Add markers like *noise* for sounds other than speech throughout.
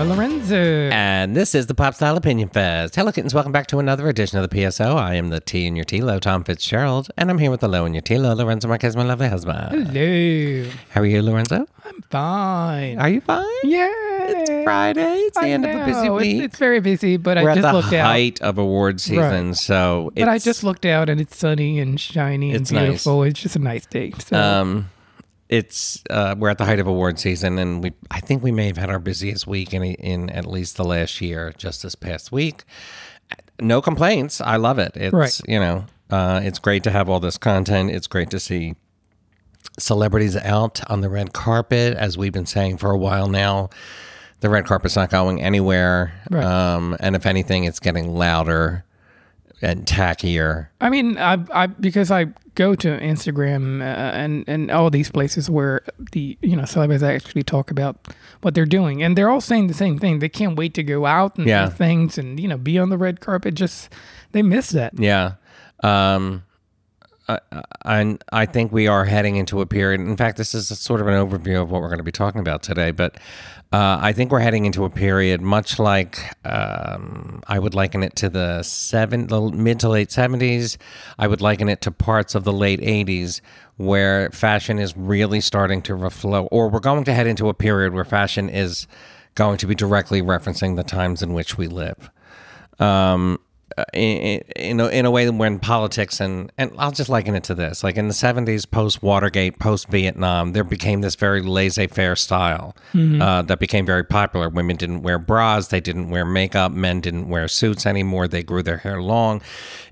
Tom Lorenzo. And this is the Pop Style Opinion Fest. Hello, kittens. Welcome back to another edition of the PSO. I am the T in your T-Lo, Tom Fitzgerald, and I'm here with the Low in your T-Lo, Lorenzo Marquez, my lovely husband. Hello. How are you, Lorenzo? I'm fine. Are you fine? yeah. It's Friday. It's the I end of a busy know. It's- week. It's, very busy, but We're I just looked out. height of award season, Right. so it's, But I just looked out and it's sunny and shiny and It's nice. beautiful. It's just a nice day. So um, it's uh, we're at the height of award season, and we I think we may have had our busiest week in in at least the last year, just this past week. No complaints. I love it. It's Right. you know, uh, it's great to have all this content. It's great to see celebrities out on the red carpet, as we've been saying for a while now. The red carpet's not going anywhere, Right. um, and if anything, it's getting louder and tackier. I mean, I, I because I go to Instagram uh, and and all these places where the you know celebrities actually talk about what they're doing, and they're all saying the same thing. They can't wait to go out and Yeah. do things and you know be on the red carpet. Just they miss that. Yeah. Um, I, I, think we are heading into a period. In fact, this is sort of an overview of what we're going to be talking about today. But uh, I think we're heading into a period much like um, I would liken it to the seven, the mid to late seventies. I would liken it to parts of the late eighties, where fashion is really starting to reflow, or we're going to head into a period where fashion is going to be directly referencing the times in which we live um, Uh, in, in, a, in a way when politics and and I'll just liken it to this. Like in the 70s post Watergate post Vietnam there became this very laissez-faire style mm-hmm. uh, that became very popular. Women didn't wear bras they didn't wear makeup men didn't wear suits anymore they grew their hair long.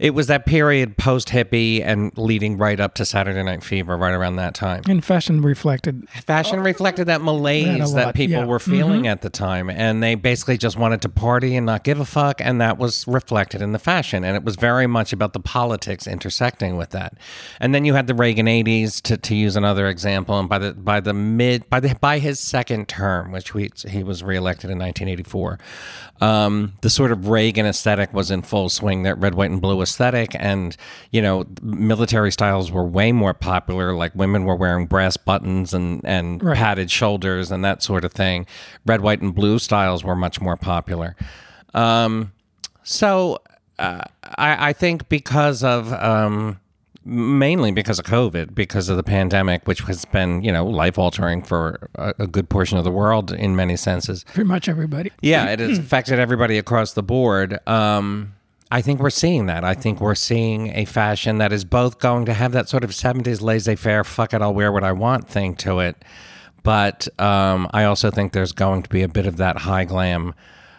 It was that period post hippie and leading right up to Saturday Night Fever right around that time. And fashion reflected. fashion reflected that malaise That a that lot, people yeah. were feeling mm-hmm. at the time and they basically just wanted to party and not give a fuck and that was reflected in the fashion and it was very much about the politics intersecting with that. And then you had the Reagan 80s to, to use another example and by the by the mid by the by his second term which we, he was reelected in 1984 um, the sort of Reagan aesthetic was in full swing that red white and blue aesthetic and you know military styles were way more popular like women were wearing brass buttons and and Right. padded shoulders and that sort of thing. Red white and blue styles were much more popular. Um, so uh, I, I think because of um, mainly because of COVID, because of the pandemic, which has been you know life altering for a, a good portion of the world in many senses. Pretty much everybody. Yeah, it has affected everybody across the board. Um, I think we're seeing that. I think we're seeing a fashion that is both going to have that sort of 70s laissez faire, fuck it, I'll wear what I want thing to it. But um, I also think there's going to be a bit of that high glam,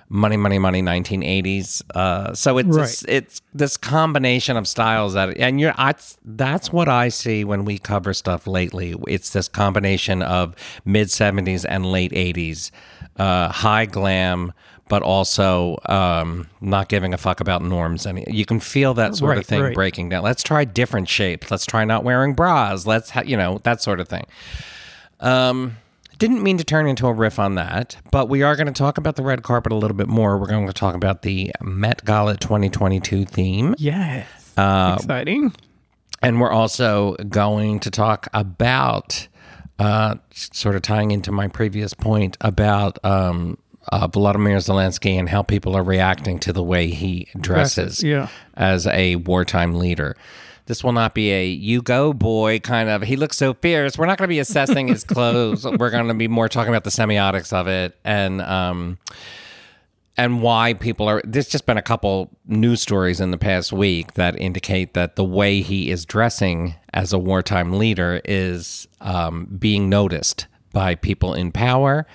money, money, money 1980s. Uh, so it's this, it's this combination of styles that, and you're, I, that's what I see when we cover stuff lately. It's this combination of mid 70s and late 80s, uh, high glam, but also um, not giving a fuck about norms. I mean, you can feel that sort of thing right. breaking down. Let's try different shapes. Let's try not wearing bras. Let's, ha- you know, that sort of thing. Um, didn't mean to turn into a riff on that, but we are going to talk about the red carpet a little bit more. We're going to talk about the Met Gala 2022 theme. Yes. Uh, Exciting. And we're also going to talk about, uh, sort of tying into my previous point about um, uh, Volodymyr Zelensky and how people are reacting to the way he dresses Dresses, yeah. as a wartime leader. This will not be a you go boy kind of, he looks so fierce. We're not going to be assessing his *laughs* clothes. We're going to be more talking about the semiotics of it and, um, and why people are there's just been a couple news stories in the past week that indicate that the way he is dressing as a wartime leader is um, being noticed by people in power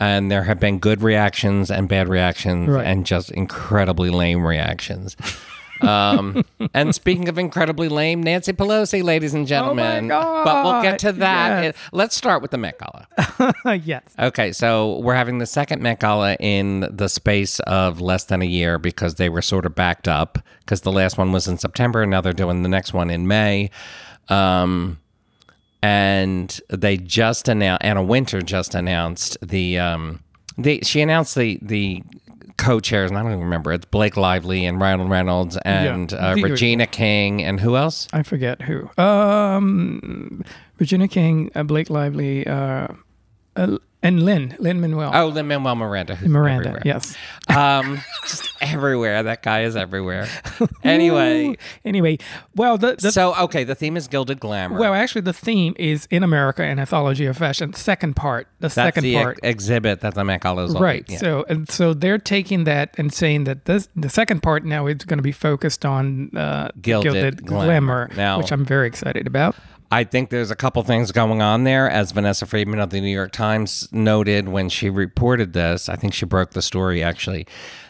and there have been good reactions and bad reactions Right. and just incredibly lame reactions *laughs* um, and speaking of incredibly lame, Nancy Pelosi, ladies and gentlemen. But we'll get to that. Yes. Let's start with the Met Gala. *laughs* yes. Okay, so we're having the second Met Gala in the space of less than a year because they were sort of backed up because the last one was in September and now they're doing the next one in May. Um, and they just announced, Anna Wintour just announced the, um, the she announced the, the co-chairs, and I don't even remember. It's Blake Lively and Ryan Reynolds and I uh, think it was- Regina King and who else? I forget who. Um, Regina King, uh, Blake Lively, uh, uh, and Lin, Lin Manuel Oh, Lin Manuel Miranda. Miranda. everywhere. Yes. Um, just everywhere. That guy is everywhere. Anyway, *laughs* Anyway, well, the, the so okay, the theme is gilded glamour. well, actually, the theme is in America: an anthology of fashion. Second part, the That's second the part. ex- exhibit that the Gala is. Right. Yeah. So and so they're taking that and saying that this the second part now is going to be focused on uh, Gilded glamour. Now- which I'm very excited about. I think there's a couple things going on there, as Vanessa Friedman of the New York Times noted when she reported this. I think she broke the story actually.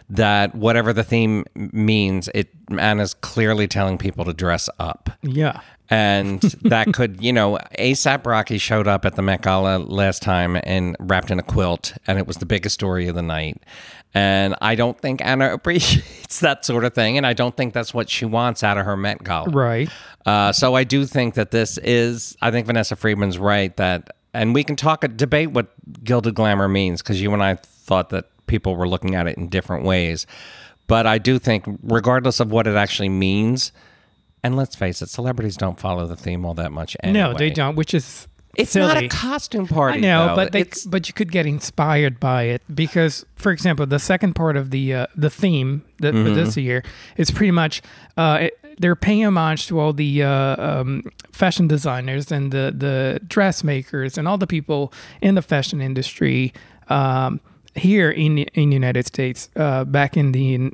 That whatever the theme means, it Anna's clearly telling people to dress up. Yeah. And that *laughs* could, you know, ASAP Rocky showed up at the Met Gala last time and wrapped in a quilt, and it was the biggest story of the night. And I don't think Anna *laughs* appreciates that sort of thing, and I don't think that's what she wants out of her Met Gala. Right. Uh, so I do think that this is. I think Vanessa Friedman's right that, and we can talk and debate what gilded glamour means because you and I thought that people were looking at it in different ways. But I do think, regardless of what it actually means, and let's face it, celebrities don't follow the theme all that much anyway. No, they don't. Which is It's silly. not a costume party. I know, though. but they, but you could get inspired by it because, for example, the second part of the uh, the theme that for this Mm-hmm. year is pretty much uh, it, they're paying homage to all the uh, um, fashion designers and the the dressmakers and all the people in the fashion industry um, here in in the United States uh, back in the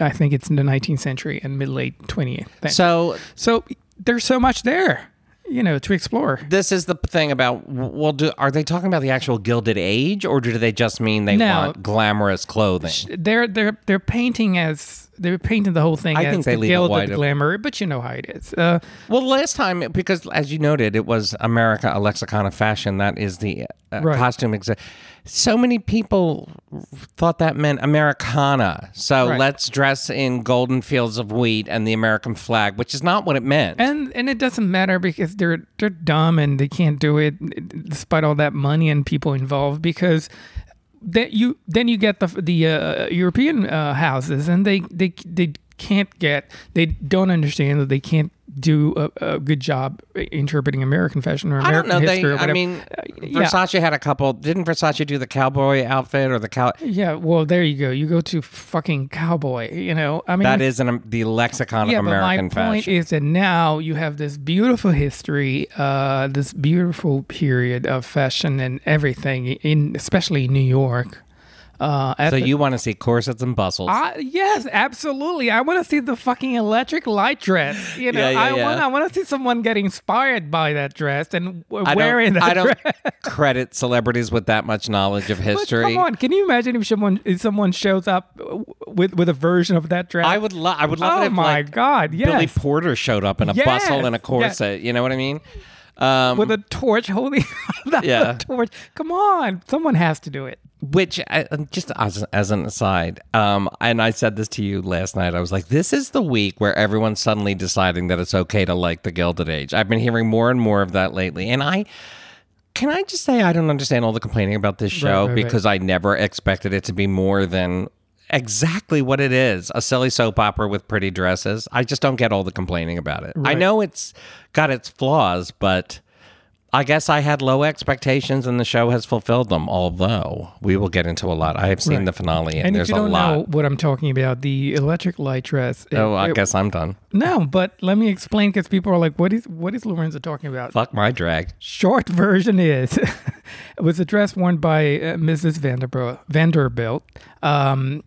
I think it's in the 19th century and mid late 20th. so so there's so much there, you know, to explore. this is the thing about well, do are they talking about the actual Gilded Age, or do they just mean they No. want glamorous clothing? they're they're they're painting as they're painting the whole thing I as think they the leave it gilded wide open. glamour, but you know how it is. Uh, Well, last time, because as you noted, it was America, a lexicon of fashion. That is the uh, Right. costume. Exa- so many people thought that meant Americana. So Right. let's dress in golden fields of wheat and the American flag, which is not what it meant. and and it doesn't matter because they're they're dumb and they can't do it despite all that money and people involved because that you then you get the the uh, European uh, houses and they they they can't get they don't understand that they can't do a, a good job interpreting American fashion or I don't American know. history They, or I mean, Uh, yeah. Versace had a couple. Didn't Versace do the cowboy outfit or the cow? Yeah, well, there you go. You go to fucking cowboy. You know, I mean, That is an, the lexicon yeah. of American but my point is that now you have this beautiful history, uh, this beautiful period of fashion and everything in, especially New York. Uh, so the- you want to see corsets and bustles? I, yes, absolutely. I want to see the fucking electric light dress. You know, Yeah, yeah, I yeah. want. I want to see someone get inspired by that dress and I wearing that I don't dress. *laughs* credit celebrities with that much knowledge of But history. come on, can you imagine if someone if someone shows up with with a version of that dress? I would love. I would love Oh it if my like god! Yes, Billy Porter showed up in a Yes, bustle and a yes. corset. You know what I mean? Um, with a torch *laughs* holding *laughs* the Yeah. torch. Come on, someone has to do it. Which uh, just as, as an aside, um, and I said this to you last night. I was like, "This is the week where everyone's suddenly deciding that it's okay to like the Gilded Age." I've been hearing more and more of that lately, and I. Can I just say I don't understand all the complaining about this show right, right. because I never expected it to be more than exactly what it is a silly soap opera with pretty dresses. I just don't get all the complaining about it. I know it's got its flaws, but I guess I had low expectations and the show has fulfilled them, although we will get into a lot. I have seen Right. the finale and, And if there's you a don't lot. know what I'm talking about, the electric light dress. it- oh, I it- guess I'm done. no, but let me explain because people are like, "What is what is Lorenzo talking about?" Fuck my drag. Short version is *laughs* it was a dress worn by uh, Mrs. Vanderbilt. Vanderbilt. Um,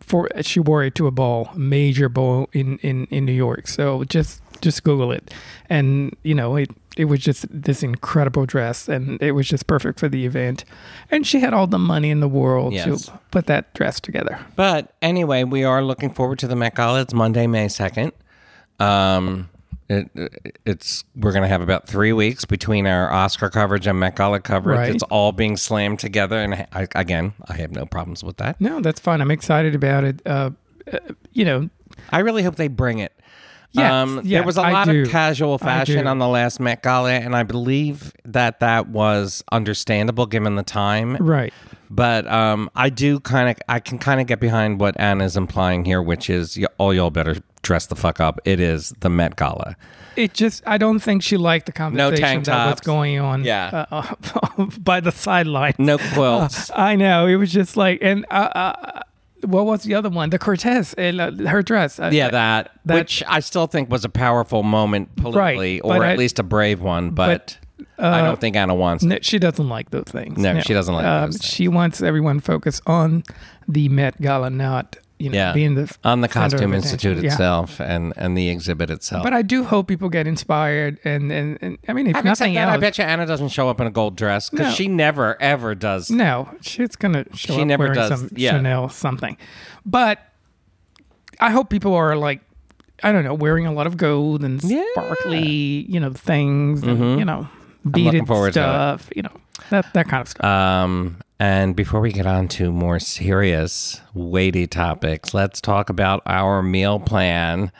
for she wore it to a ball, major ball in, in, in New York. So just just Google it, and you know it. It was just this incredible dress, and it was just perfect for the event. And she had all the money in the world Yes. to put that dress together. But anyway, we are looking forward to the Met Gala. It's Monday, May 2nd. Um, it, it's we're going to have about three weeks between our Oscar coverage and Met Gala coverage. Right. It's all being slammed together, and I, again, I have no problems with that. No, that's fine. I'm excited about it. Uh, uh, you know, I really hope they bring it. Yes, Um, yeah, there was a I lot do. of casual fashion on the last Met Gala, and I believe that that was understandable given the time. Right. But um, I do kind of, I can kind of get behind what Anna's implying here, which is y- all y'all better dress the fuck up. It is the Met Gala. It just, I don't think she liked the conversation tank that was tops. going on Yeah. uh, *laughs* by the sideline. No quilts. *laughs* I know. It was just like, and uh, uh, what was the other one? The Cortez, uh, her dress. Uh, yeah, that, That- which I still think was a powerful moment politically, or at I- least a brave one. But, I don't think Anna wants. No, she doesn't like those things. No, she doesn't like those. She wants everyone focused on the Met Gala, not you know yeah, being the on the center of Costume. Institute Yeah. itself and and the exhibit itself. But I do hope people get inspired, and and, and I mean, if Having said nothing that, else, I bet you Anna doesn't show up in a gold dress because No. she never ever does. no, she's gonna show She up never wearing does, some yeah. Chanel something. But I hope people are like. I don't know, wearing a lot of gold and Yeah. sparkly, you know, things, and, you know, beaded forward to it. stuff, you know, that that kind of stuff. Um, and before we get on to more serious, weighty topics, let's talk about our meal plan.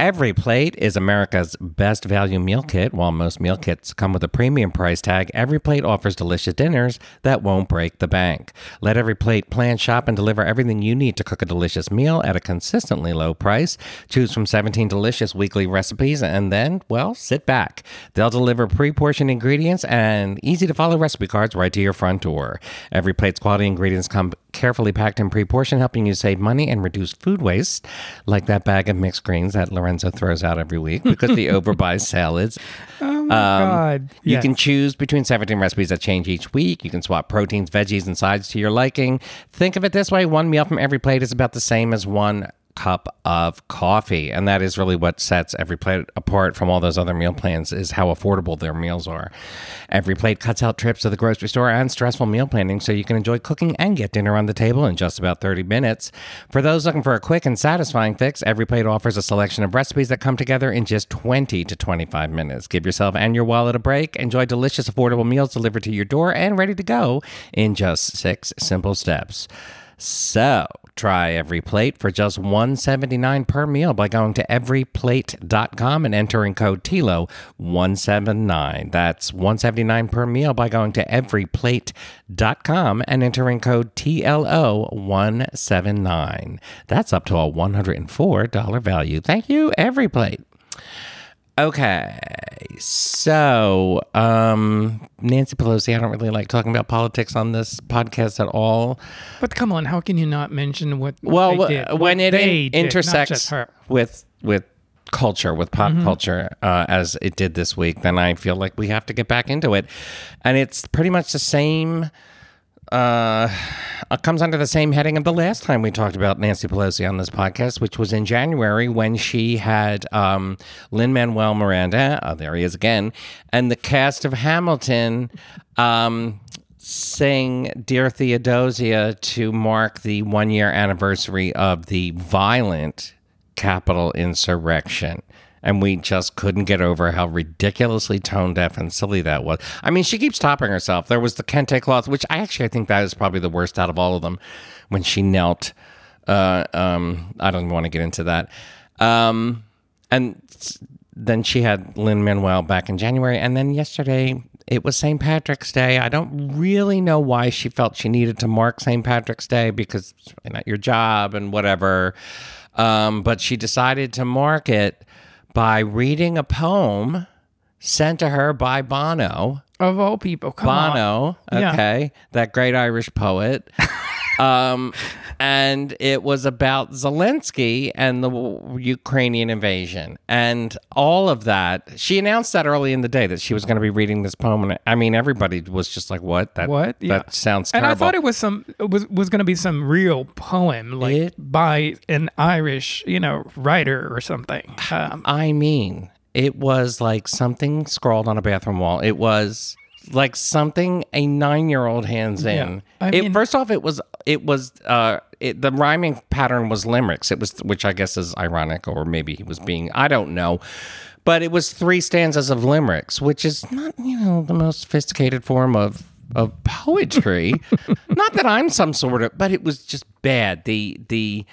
Every plate is America's best value meal kit. While most meal kits come with a premium price tag, every plate offers delicious dinners that won't break the bank. Let every plate plan, shop, and deliver everything you need to cook a delicious meal at a consistently low price. Choose from 17 delicious weekly recipes and then, well, sit back. They'll deliver pre portioned ingredients and easy to follow recipe cards right to your front door. Every plate's quality ingredients come carefully packed and pre portioned, helping you save money and reduce food waste, like that bag of mixed greens that Lorenzo throws out every week because he *laughs* overbuys salads. oh my God. Um, You Yes. can choose between 17 recipes that change each week. You can swap proteins, veggies, and sides to your liking. Think of it this way one meal from every plate is about the same as one cup of coffee. And that is really what sets every plate apart from all those other meal plans is how affordable their meals are. Every plate cuts out trips to the grocery store and stressful meal planning so you can enjoy cooking and get dinner on the table in just about 30 minutes. For those looking for a quick and satisfying fix every plate offers a selection of recipes that come together in just 20 to 25 minutes. Give yourself and your wallet a break. Enjoy delicious affordable meals delivered to your door and ready to go in just six simple steps. So, try every plate for just 179 per meal by going to everyplate.com and entering code TILO179. That's 179 per meal by going to everyplate.com and entering code TLO179. That's up to a $104 value. Thank you, Every Plate. Okay, so um, Nancy Pelosi, I don't really like talking about politics on this podcast at all. But come on, how can you not mention what Well, when it in- did, intersects with with culture, with pop Mm-hmm. culture, uh, as it did this week, then I feel like we have to get back into it, and it's pretty much the same. Uh, comes under the same heading of the last time we talked about Nancy Pelosi on this podcast, which was in January when she had um, Lin Manuel Miranda. Oh, there he is again, and the cast of Hamilton. Um, sing Dear Theodosia to mark the one year anniversary of the violent Capitol insurrection. And we just couldn't get over how ridiculously tone deaf and silly that was. I mean, she keeps topping herself. There was the kente cloth, which I actually I think that is probably the worst out of all of them when she knelt. Uh, um, I don't want to get into that. Um, and then she had Lin Manuel back in January, and then yesterday it was St. Patrick's Day. I don't really know why she felt she needed to mark St. Patrick's Day because it's not your job and whatever. Um, but she decided to mark it by reading a poem sent to her by Bono. Of all people, come on. Bono, Yeah. okay, that great Irish poet. *laughs* um, and it was about Zelensky and the Ukrainian invasion and all of that. She announced that early in the day that she was going to be reading this poem, and I mean, everybody was just like, "What? That What? Yeah. That sounds Terrible. And. I thought it was some it was was going to be some real poem, like It- by an Irish, you know, writer or something. Um, I mean, it was like something scrawled on a bathroom wall. It was like something a nine-year-old hands in. I it, first off, it was it was uh, it, the rhyming pattern was limericks. It was which I guess is ironic, or maybe he was being I don't know. But it was three stanzas of limericks, which is not you know the most sophisticated form of of poetry. *laughs* not that I'm some sort of, but it was just bad. The the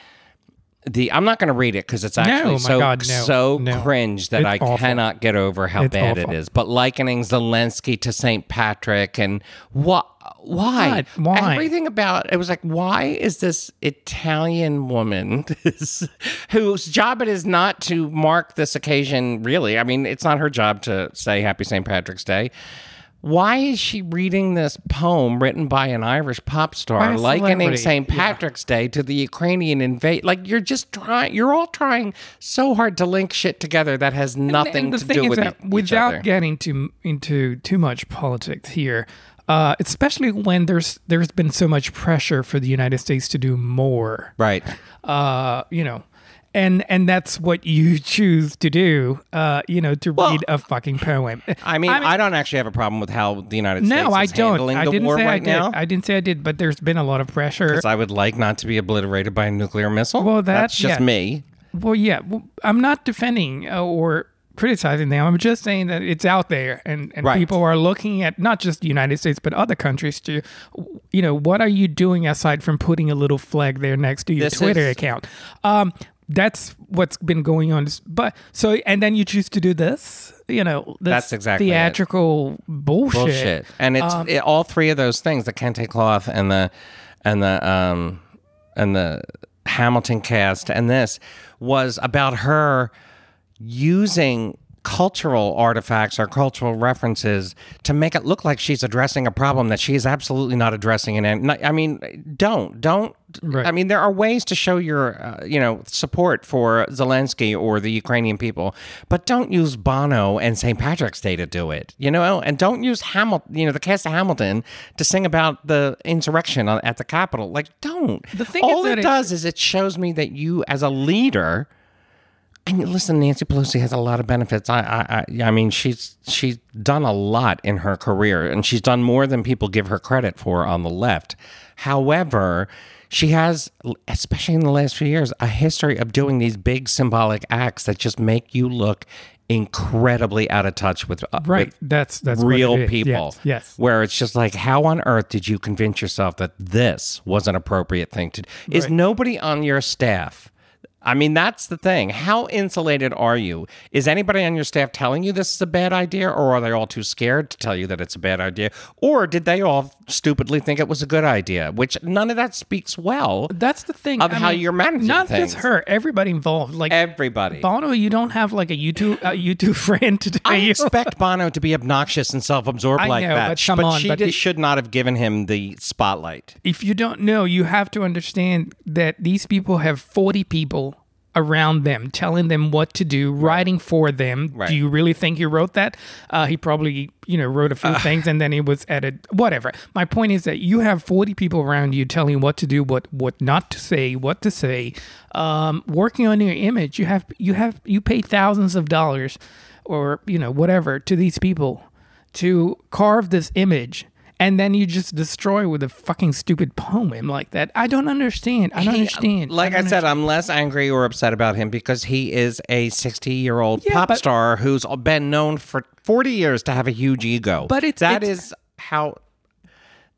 the I'm not going to read it because it's actually my so God, no, so no. cringe that It's I awful. cannot get over how It's bad awful. it is. But likening Zelensky to St. Patrick and what? Why? God, why? Everything about it was like, why is this Italian woman *laughs* this, whose job it is not to mark this occasion? Really, I mean, it's not her job to say Happy St. Patrick's Day. Why is she reading this poem written by an Irish pop star, likening St. yeah. Patrick's Day to the Ukrainian invade? Like you're just trying, you're all trying so hard to link shit together that has nothing and the to do with that e- without other. getting to into too much politics here uh, especially when there's there's been so much pressure for the united states to do more right. uh, you know and and that's what you *laughs* choose to do uh, you know to read a fucking poem *laughs* I mean, I, don't actually have a problem with how the United States no, I don't. handling I the didn't war say I right did. now. I didn't say I did, but there's been a lot of pressure. 'Cause I would like not to be obliterated by a nuclear missile. Well, that- that's just yeah. me. Well, yeah, well, I'm not defending uh, or criticizing them. I'm just saying that it's out there, and, and Right. people are looking at not just the United States but other countries to, you know, what are you doing aside from putting a little flag there next to your This Twitter is- account? Um, that's what's been going on. But so, and then you choose to do this, you know, this That's exactly it. theatrical bullshit. bullshit. And it's Um, it, all three of those things: the kente cloth and the and the um and the Hamilton cast and this was about her using cultural artifacts or cultural references to make it look like she's addressing a problem that she is absolutely not addressing and- I mean don't don't Right. I mean there are ways to show your uh, you know support for Zelensky or the Ukrainian people but don't use Bono and St. Patrick's Day to do it you know and don't use Hamilton you know the cast of Hamilton to sing about the insurrection on, at the Capitol like don't The thing all is that it it- does is it shows me that you as a leader and listen, Nancy Pelosi has a lot of benefits. I, I, I, I mean, she's she's done a lot in her career, and she's done more than people give her credit for on the left. However, she has, especially in the last few years, a history of doing these big symbolic acts that just make you look incredibly out of touch with uh, Right. with That's that's real people. Yes. yes. Where it's just like, how on earth did you convince yourself that this was an appropriate thing to do? Is Right. nobody on your staff? I mean, that's the thing. How insulated are you? Is anybody on your staff telling you this is a bad idea, or are they all too scared to tell you that it's a bad idea? Or did they all stupidly think it was a good idea? Which none of that speaks well That's the thing of I how mean, you're managing Not things. just her, everybody involved. Like Everybody. Bono, you don't have like a YouTube a YouTube *laughs* friend to I you. expect *laughs* Bono to be obnoxious and self-absorbed I like know, that, but come on, she but it- should not have given him the spotlight. if you don't know, you have to understand that these people have 40 people around them telling them what to do, writing for them. Right. Do you really think he wrote that? Uh, he probably, you know, wrote a few things and then it was added. Whatever. My point is that you have 40 people around you telling you what to do, what what not to say, what to say, um, working on your image. You have you have you pay thousands of dollars or you know whatever to these people to carve this image and then you just destroy with a fucking stupid poem like that. I don't understand. I don't He- understand. Like I, don't said, I'm less angry or upset about him because he is a 60 year old Yeah, pop but- star who's been known for 40 years to have a huge ego. But it's- that it's- is how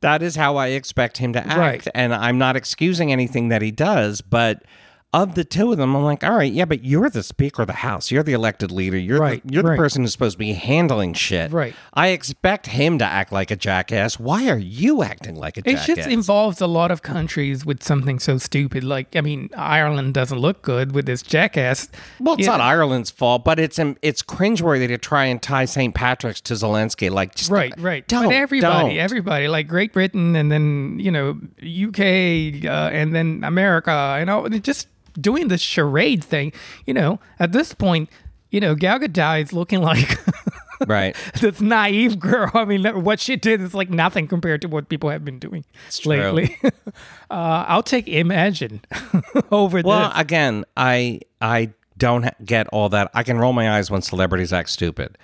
that is how I expect him to act. Right. And I'm not excusing anything that he does, but of the two of them, I'm like, all right, yeah, but you're the Speaker of the House. You're the elected leader. You're Right, the, you're the person who's supposed to be handling shit. Right. I expect him to act like a jackass. Why are you acting like a It jackass? It just involves a lot of countries with something so stupid. Like, I mean, Ireland doesn't look good with this jackass. Well, it's not Ireland's fault, but it's um, it's cringeworthy to try and tie St. Patrick's to Zelensky. Like, just Right, right. Don't, but everybody, don't. everybody, like Great Britain, and then you know UK, uh, and then America, you know, and just doing this charade thing. You know, at this point, you know, Gal Gadot is looking like *laughs* right. this naive girl. I mean, what she did is like nothing compared to what people have been doing true. lately. *laughs* uh, I'll take Imagine *laughs* over Well, this. again, I I don't get all that. I can roll my eyes when celebrities act stupid.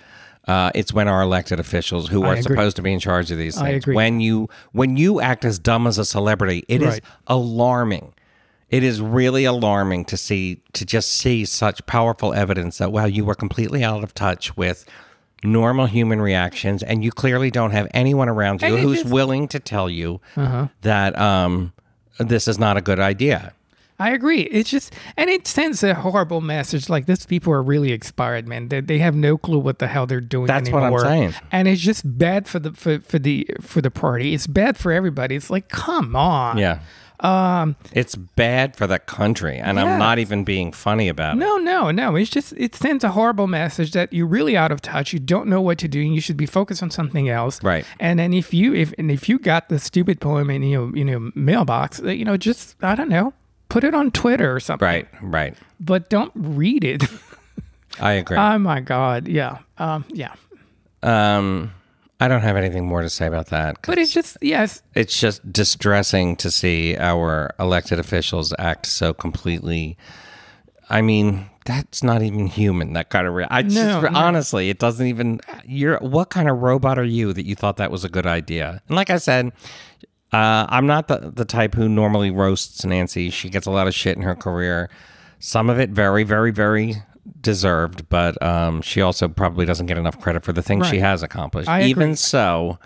Uh, it's when our elected officials, who are agree. supposed to be in charge of these things, when you when you act as dumb as a celebrity, it is Right. alarming. It is really alarming to see to just see such powerful evidence that wow, you were completely out of touch with normal human reactions, and you clearly don't have anyone around you who's is- willing to tell you Uh-huh. that um, this is not a good idea. I agree. It's just, and it sends a horrible message. Like these people are really expired, man. They, they have no clue what the hell they're doing. That's what I'm saying. And it's just bad for the for, for the for the party. It's bad for everybody. It's like, come on. Yeah. Um. It's bad for the country, and I'm not even being funny about it. No, no, no. It's just it sends a horrible message that you're really out of touch. You don't know what to do, and you should be focused on something else. Right. And then if you if and if you got the stupid poem in your you know mailbox, uh, you know, just I don't know, put it on Twitter or something. Right, right. But don't read it. I agree. *laughs* oh my God. Yeah. Um. Yeah. um, I don't have anything more to say about that. But it's just yes. it's just distressing to see our elected officials act so completely. I mean, that's not even human. That kind of. Re- I just No, no. honestly, it doesn't even. You're what kind of robot are you that you thought that was a good idea? And like I said, uh, I'm not the the type who normally roasts Nancy. She gets a lot of shit in her career. Some of it very, very, very deserved, but um, she also probably doesn't get enough credit for the things she has accomplished. I agree. Even so,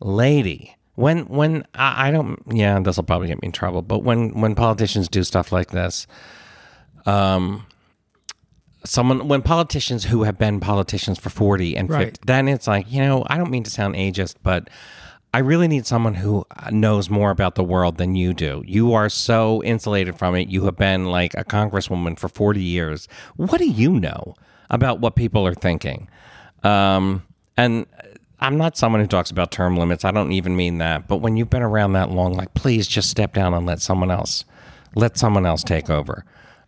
lady when when I, I don't yeah this will probably get me in trouble but when when politicians do stuff like this um someone when politicians who have been politicians for 40 and 50 then it's like you know i don't mean to sound ageist but i really need someone who knows more about the world than you do you are so insulated from it you have been like a congresswoman for 40 years what do you know about what people are thinking um and I'm not someone who talks about term limits. I don't even mean that. But when you've been around that long, like, please just step down and let someone else, let someone else take over.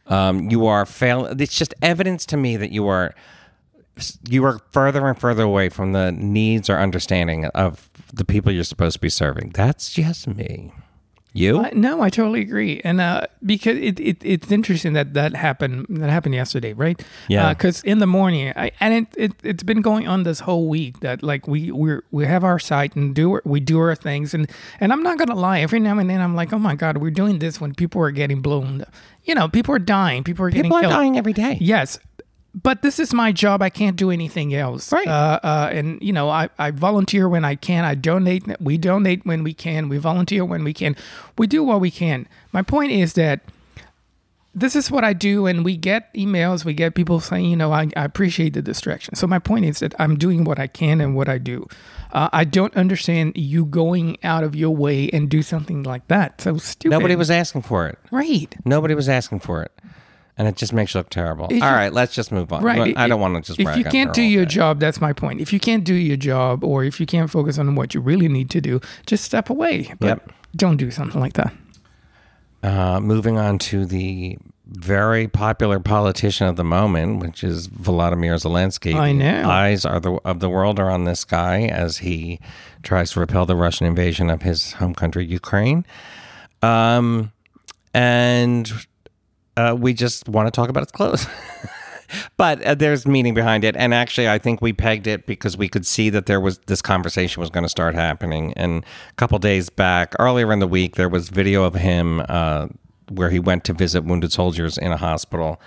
Um, you are fail. It's just evidence to me that you are, you are further and further away from the needs or understanding of the people you're supposed to be serving. That's just me. You? I, no, I totally agree, and uh, because it, it it's interesting that that happened that happened yesterday, right? Yeah. Because in the morning, I, and it, it it's been going on this whole week that like we we we have our site and do we do our things, and and I'm not gonna lie, every now and then I'm like, oh my god, we're doing this when people are getting blown, you know, people are dying, people are getting People are killed. dying every day. Yes. But this is my job. I can't do anything else. Right. Uh, uh, and, you know, I, I volunteer when I can. I donate. We donate when we can. We volunteer when we can. We do what we can. My point is that this is what I do. And we get emails. We get people saying, you know, I, I appreciate the distraction. So my point is that I'm doing what I can and what I do. Uh, I don't understand you going out of your way and do something like that. So stupid. Nobody was asking for it. right. Nobody was asking for it. And it just makes you look terrible. All just- right, let's just move on. Right. I don't want to just If you can't do your day. job, that's my point. If you can't do your job, or if you can't focus on what you really need to do, just step away. But Yep. don't do something like that. Uh, moving on to the very popular politician of the moment, which is Volodymyr Zelensky. I The know. Eyes are the, of the world are on this guy as he tries to repel the Russian invasion of his home country, Ukraine. Um, and uh, we just want to talk about its clothes. *laughs* but uh, there's meaning behind it and actually i think we pegged it because we could see that there was this conversation was going to start happening. And a couple days back earlier in the week there was video of him uh, where he went to visit wounded soldiers in a hospital.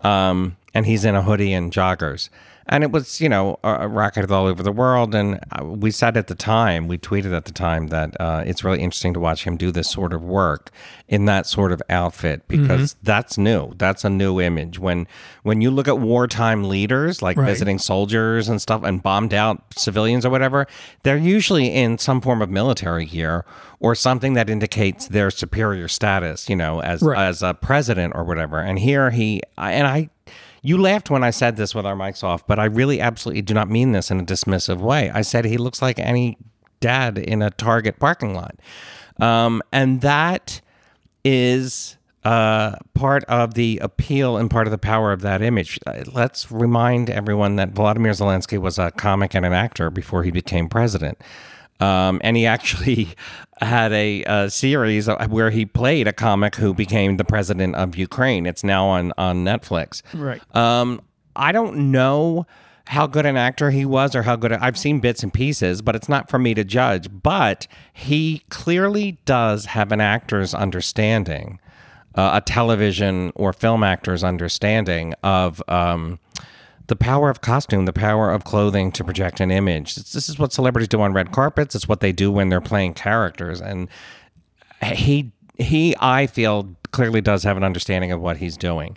Um, and he's in a hoodie and joggers and it was you know uh, rocketed all over the world. And uh, we said at the time we tweeted at the time that uh, it's really interesting to watch him do this sort of work in that sort of outfit because that's new. That's a new image. When when you look at wartime leaders like Right. visiting soldiers and stuff and bombed out civilians or whatever they're usually in some form of military gear or something that indicates their superior status you know as Right. as a president or whatever. And here he and i you laughed when I said this with our mics off, but I really absolutely do not mean this in a dismissive way. I said he looks like any dad in a Target parking lot. Um, and that is uh, part of the appeal and part of the power of that image. Uh, Let's remind everyone that Vladimir Zelensky was a comic and an actor before he became president. Um, and he actually *laughs* had a, a series where he played a comic who became the president of Ukraine. It's now on, on Netflix. Right. Um, I don't know how good an actor he was or how good I've seen bits and pieces, but it's not for me to judge. But he clearly does have an actor's understanding, uh, a television or film actor's understanding of um, the power of costume, the power of clothing to project an image. This is what celebrities do on red carpets. It's what they do when they're playing characters, and he he I feel clearly does have an understanding of what he's doing.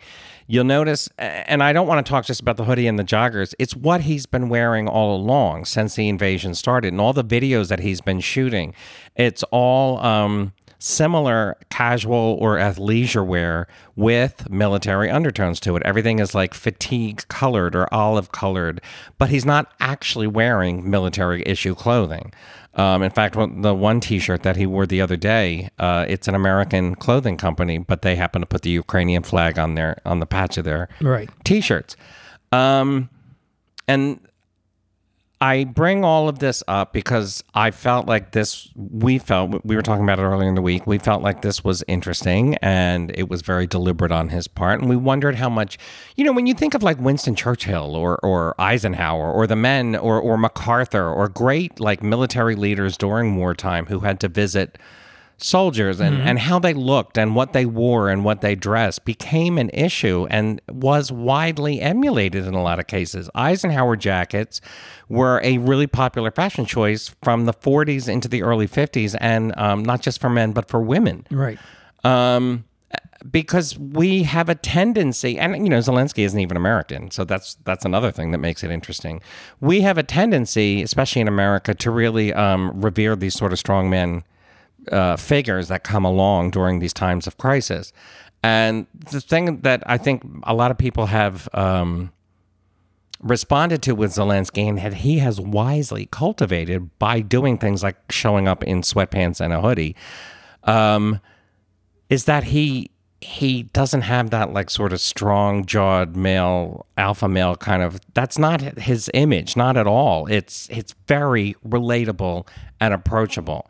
You'll notice, and I don't want to talk just about the hoodie and the joggers. It's what he's been wearing all along since the invasion started, and all the videos that he's been shooting. It's all um, similar casual or athleisure wear with military undertones to it. Everything is like fatigue colored or olive colored, but he's not actually wearing military issue clothing. Um, in fact, the one T-shirt that he wore the other day, uh, it's an American clothing company, but they happen to put the Ukrainian flag on their on the patch of their right. T-shirts. Um, and I bring all of this up because I felt like this, we felt, we were talking about it earlier in the week, we felt like this was interesting and it was very deliberate on his part. And we wondered how much, you know, when you think of like Winston Churchill or, or Eisenhower or the men or, or MacArthur or great like military leaders during wartime who had to visit soldiers and, mm-hmm. and how they looked and what they wore and what they dressed became an issue and was widely emulated in a lot of cases. Eisenhower jackets were a really popular fashion choice from the 40s into the early 50s, and um, not just for men, but for women. Right. Um, because we have a tendency, and you know, Zelensky isn't even American, so that's that's another thing that makes it interesting. We have a tendency, especially in America, to really um, revere these sort of strong men uh, figures that come along during these times of crisis. And the thing that I think a lot of people have um, responded to with Zelensky and that he has wisely cultivated by doing things like showing up in sweatpants and a hoodie um, is that he he doesn't have that like sort of strong jawed male alpha male kind of that's not his image not at all it's it's very relatable and approachable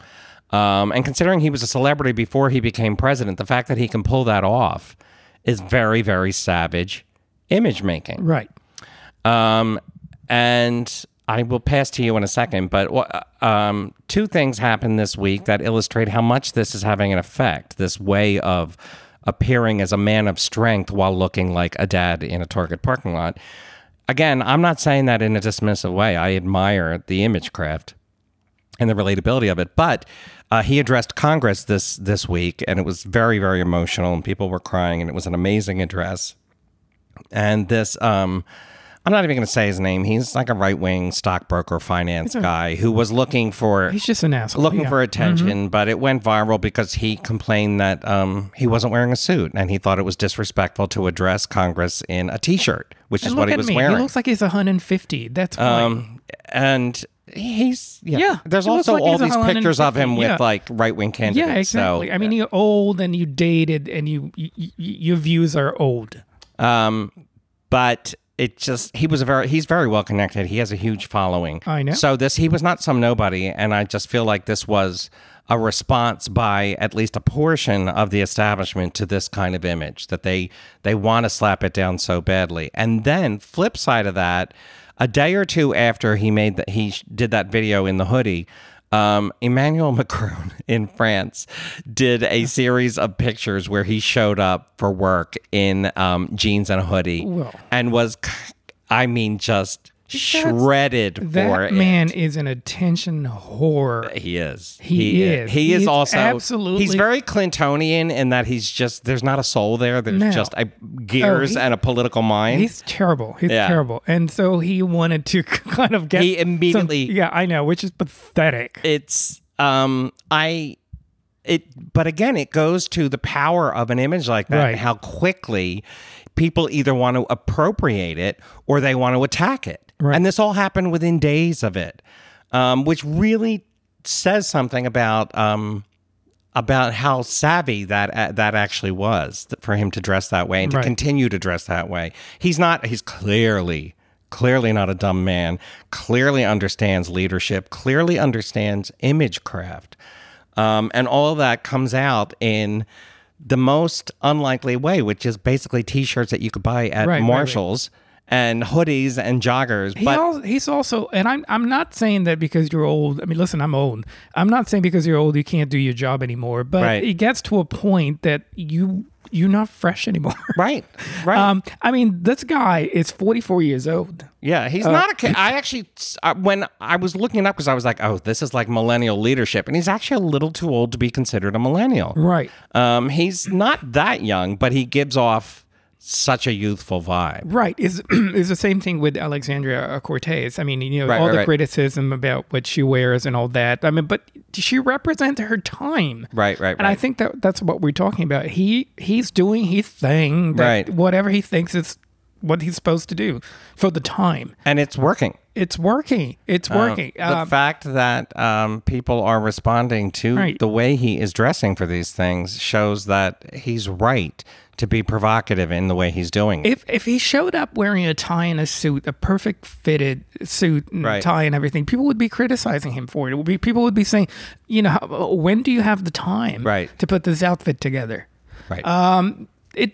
um, and considering he was a celebrity before he became president, the fact that he can pull that off is very, very savage image making. Right. Um, and I will pass to you in a second, but um, two things happened this week that illustrate how much this is having an effect. This way of appearing as a man of strength while looking like a dad in a Target parking lot. Again, I'm not saying that in a dismissive way. I admire the image craft and the relatability of it, but uh, he addressed Congress this this week, and it was very very emotional, and people were crying, and it was an amazing address. And this, um, I'm not even going to say his name. He's like a right wing stockbroker finance a, guy who was looking for. He's just an asshole. Looking yeah. for attention, mm-hmm. but it went viral because he complained that um, he wasn't wearing a suit, and he thought it was disrespectful to address Congress in a T-shirt, which and is what he was me. wearing. He looks like he's 150. That's fine. Um, and he's yeah. yeah There's also like all these pictures of him with like right wing candidates. Yeah, exactly. So, I mean, you're old and you dated and you, you, you your views are old. Um, but it just he was a very he's very well connected. He has a huge following. I know. So this he was not some nobody, and I just feel like this was a response by at least a portion of the establishment to this kind of image that they they want to slap it down so badly. And then flip side of that a day or two after he made that he did that video in the hoodie um, Emmanuel *laughs* Macron in France did a series of pictures where he showed up for work in um, jeans and a hoodie well, and was, I mean, just shredded that for man it. is an attention whore. He is. He, he is. He, he is, is, also absolutely. He's very Clintonian in that he's just there's not a soul there. There's no. just a gears oh, and a political mind. He's terrible. He's yeah. terrible. And so he wanted to *laughs* kind of get. He immediately. Some, yeah, I know, which is pathetic. It's um I. It, but again, it goes to the power of an image like that. Right. How quickly people either want to appropriate it or they want to attack it. Right. And this all happened within days of it, um, which really says something about um, about how savvy that uh, that actually was for him to dress that way and to right. continue to dress that way. He's not. He's clearly clearly not a dumb man. Clearly understands leadership. Clearly understands image craft, um, and all of that comes out in the most unlikely way, which is basically T-shirts that you could buy at right, Marshalls. Right, and hoodies and joggers. He but al- he's also, and I'm I'm not saying that because you're old. I mean, listen, I'm old. I'm not saying because you're old you can't do your job anymore. But Right. it gets to a point that you you're not fresh anymore. *laughs* right, right. Um, I mean, this guy is 44 years old. Yeah, he's Uh, not a kid. I actually, uh, when I was looking it up, because I was like, oh, this is like millennial leadership. And he's actually a little too old to be considered a millennial. Right. Um, he's not that young, but he gives off such a youthful vibe. Right. Is *clears throat* is the same thing with Alexandria Cortez. I mean, you know, Right, all right, the right. criticism about what she wears and all that. I mean, but she represents her time. Right, right, And I think that that's what we're talking about. He he's doing his thing. That Right. Whatever he thinks is what he's supposed to do for the time. And it's working. It's working. It's working. The Um, fact that um, people are responding to Right. the way he is dressing for these things shows that he's right to be provocative in the way he's doing it. if if he showed up wearing a tie and a suit, a perfect fitted suit and Right. tie and everything, people would be criticizing him for it. it would be, people would be saying, you know, how, when do you have the time Right. to put this outfit together? Right. It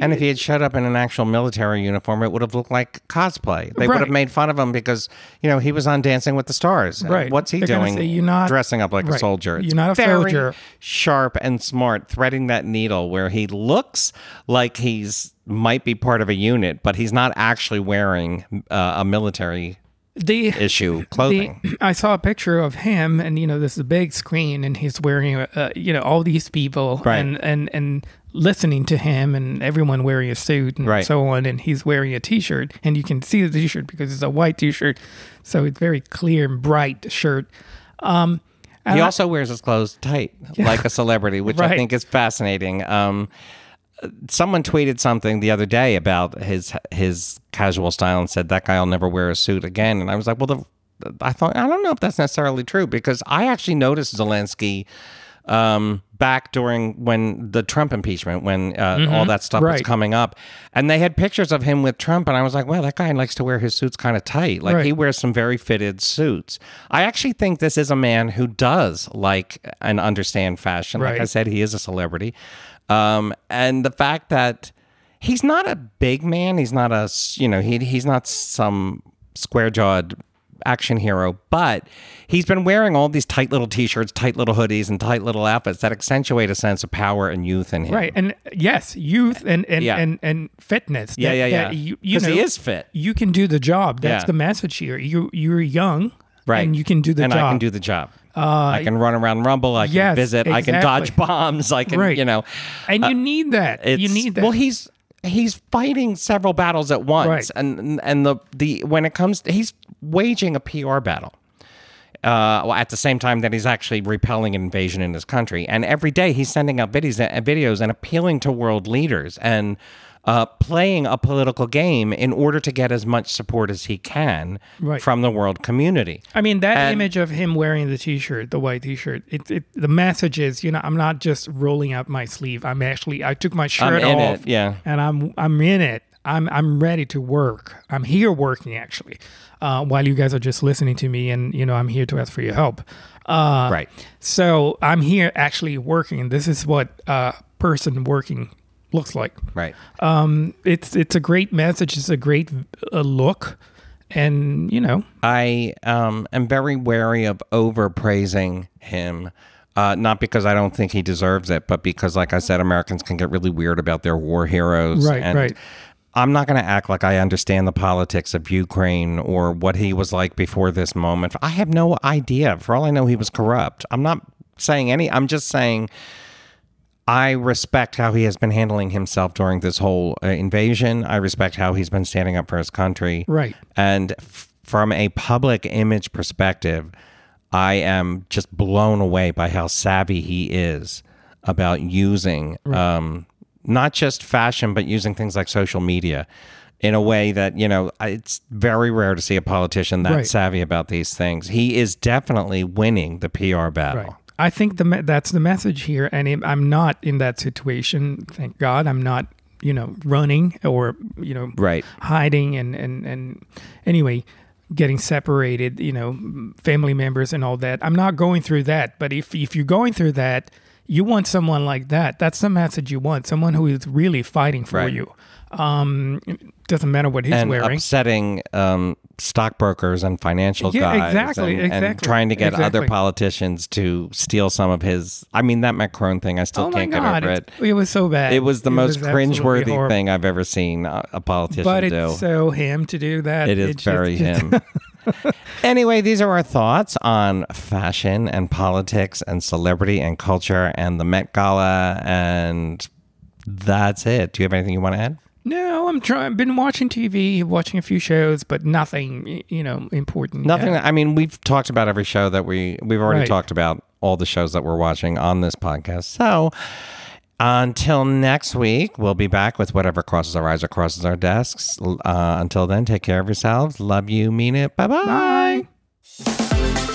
And if he had showed up in an actual military uniform, it would have looked like cosplay. They would have made fun of him because, you know, he was on Dancing with the Stars. Right. What's he They're doing say, "You're not- dressing up like a Right. soldier? You're not a very soldier." sharp and smart, threading that needle where he looks like he's might be part of a unit, but he's not actually wearing uh, a military the issue the, clothing. *clears throat* I saw a picture of him, and you know, this is a big screen, and he's wearing, uh, you know, all these people, Right. and and and listening to him, and everyone wearing a suit and Right. so on, and he's wearing a T-shirt, and you can see the T-shirt because it's a white T-shirt, so it's very clear and bright shirt. Um, he I- also wears his clothes tight, like a celebrity, which I *laughs* think is fascinating. Um, someone tweeted something the other day about his his casual style and said that guy'll never wear a suit again. And I was like, well, the, I thought I don't know if that's necessarily true because I actually noticed Zelensky um, back during when the Trump impeachment, when uh, all that stuff was coming up, and they had pictures of him with Trump, and I was like, well, that guy likes to wear his suits kind of tight. Like Right. he wears some very fitted suits. I actually think this is a man who does like and understand fashion. Like I said, he is a celebrity. Um, and the fact that he's not a big man, he's not a you know, he, he's not some square jawed action hero, but he's been wearing all these tight little t shirts, tight little hoodies, and tight little outfits that accentuate a sense of power and youth in him. right, and yes, youth and and Yeah. and, and fitness. Yeah, that- yeah, yeah. that You, you Because know, he is fit. You can do the job. That's Yeah. the message here. You you're young, Right. And you can do the and job. Uh, I can do the job. I can run around Rumble. I can yes, visit. I can dodge bombs. I can, Right. you know, and you need that. You need that. Well, he's he's fighting several battles at once, Right. and and the the when it comes, to, he's waging a PR battle. Uh, well, at the same time that he's actually repelling an invasion in his country, and every day he's sending out videos, uh, videos and appealing to world leaders and uh, playing a political game in order to get as much support as he can Right. from the world community. I mean, that And- image of him wearing the T-shirt, the white T-shirt. It, it, the message is, you know, I'm not just rolling up my sleeve. I'm actually, I took my shirt in off, it, yeah. and I'm, I'm in it. I'm, I'm ready to work. I'm here working actually, uh, while you guys are just listening to me, and you know, I'm here to ask for your help. Uh, Right. So I'm here actually working. This is what a person working looks like. Right. Um, it's, it's a great message. It's a great uh, look, and you know, I um, am very wary of overpraising him. Uh, not because I don't think he deserves it, but because, like I said, Americans can get really weird about their war heroes. Right, and right. I'm not going to act like I understand the politics of Ukraine or what he was like before this moment. I have no idea. For all I know, he was corrupt. I'm not saying any. I'm just saying I respect how he has been handling himself during this whole uh, invasion. I respect how he's been standing up for his country. Right. And f- from a public image perspective, I am just blown away by how savvy he is about using um, not just fashion, but using things like social media in a way that, you know, it's very rare to see a politician that Right. savvy about these things. He is definitely winning the PR battle. Right. I think the me- that's the message here, and it, I'm not in that situation. Thank God, I'm not. You know, running or you know, Right. hiding and and and anyway, getting separated. You know, family members and all that. I'm not going through that. But if if you're going through that, You want someone like that. That's the message you want. Someone who is really fighting for Right. you. Um, doesn't matter what he's and wearing. upsetting um, stockbrokers and financial Yeah, guys, exactly, and, and trying to get other politicians to steal some of his. I mean, that Macron thing, I still oh can't get over it. it was so bad. It was the most absolutely cringeworthy horrible. thing I've ever seen a, a politician But do. it's so him to do that. It is very just- him. *laughs* anyway, these are our thoughts on fashion and politics and celebrity and culture and the Met Gala, and that's it. Do you have anything you want to add? No, I'm trying. I've Been watching TV, watching a few shows, but nothing, you know, important. Nothing. I mean, we've talked about every show that we we've already Right. talked about all the shows that we're watching on this podcast. So until next week, we'll be back with whatever crosses our eyes or crosses our desks. Uh, until then, take care of yourselves. Love you. Mean it. Bye-bye. Bye.